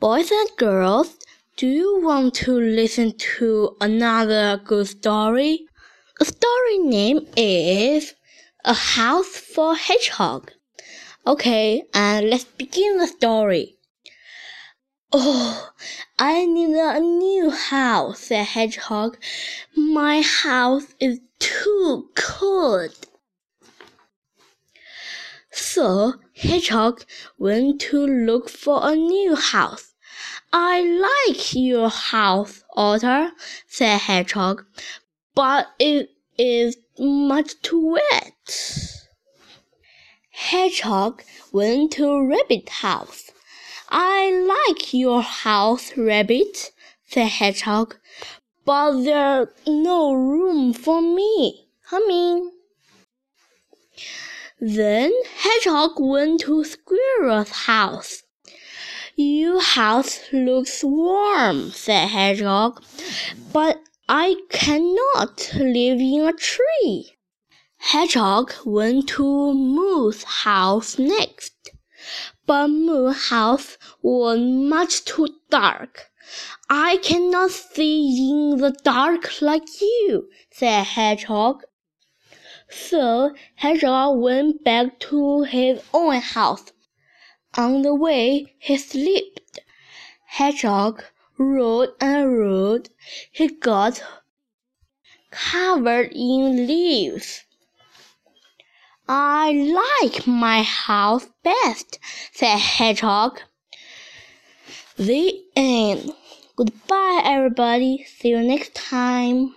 Boys and girls, do you want to listen to another good story? The story name is A House for Hedgehog. Okay, and let's begin the story. Oh, I need a new house, said Hedgehog. My house is too cold. So Hedgehog went to look for a new house. I like your house, Otter, said Hedgehog, but it is much too wet. Hedgehog went to Rabbit house. I like your house, Rabbit, said Hedgehog, but there's no room for me. Come in. Then Hedgehog went to Squirrel's house. Your house looks warm, said Hedgehog, but I cannot live in a tree. Hedgehog went to Moose's house next, but Moose's house was much too dark. I cannot see in the dark like you, said Hedgehog. So Hedgehog went back to his own house. On the way he slipped. Hedgehog rode and rode. He got covered in leaves. I like my house best, said Hedgehog. The end. Goodbye, everybody. See you next time.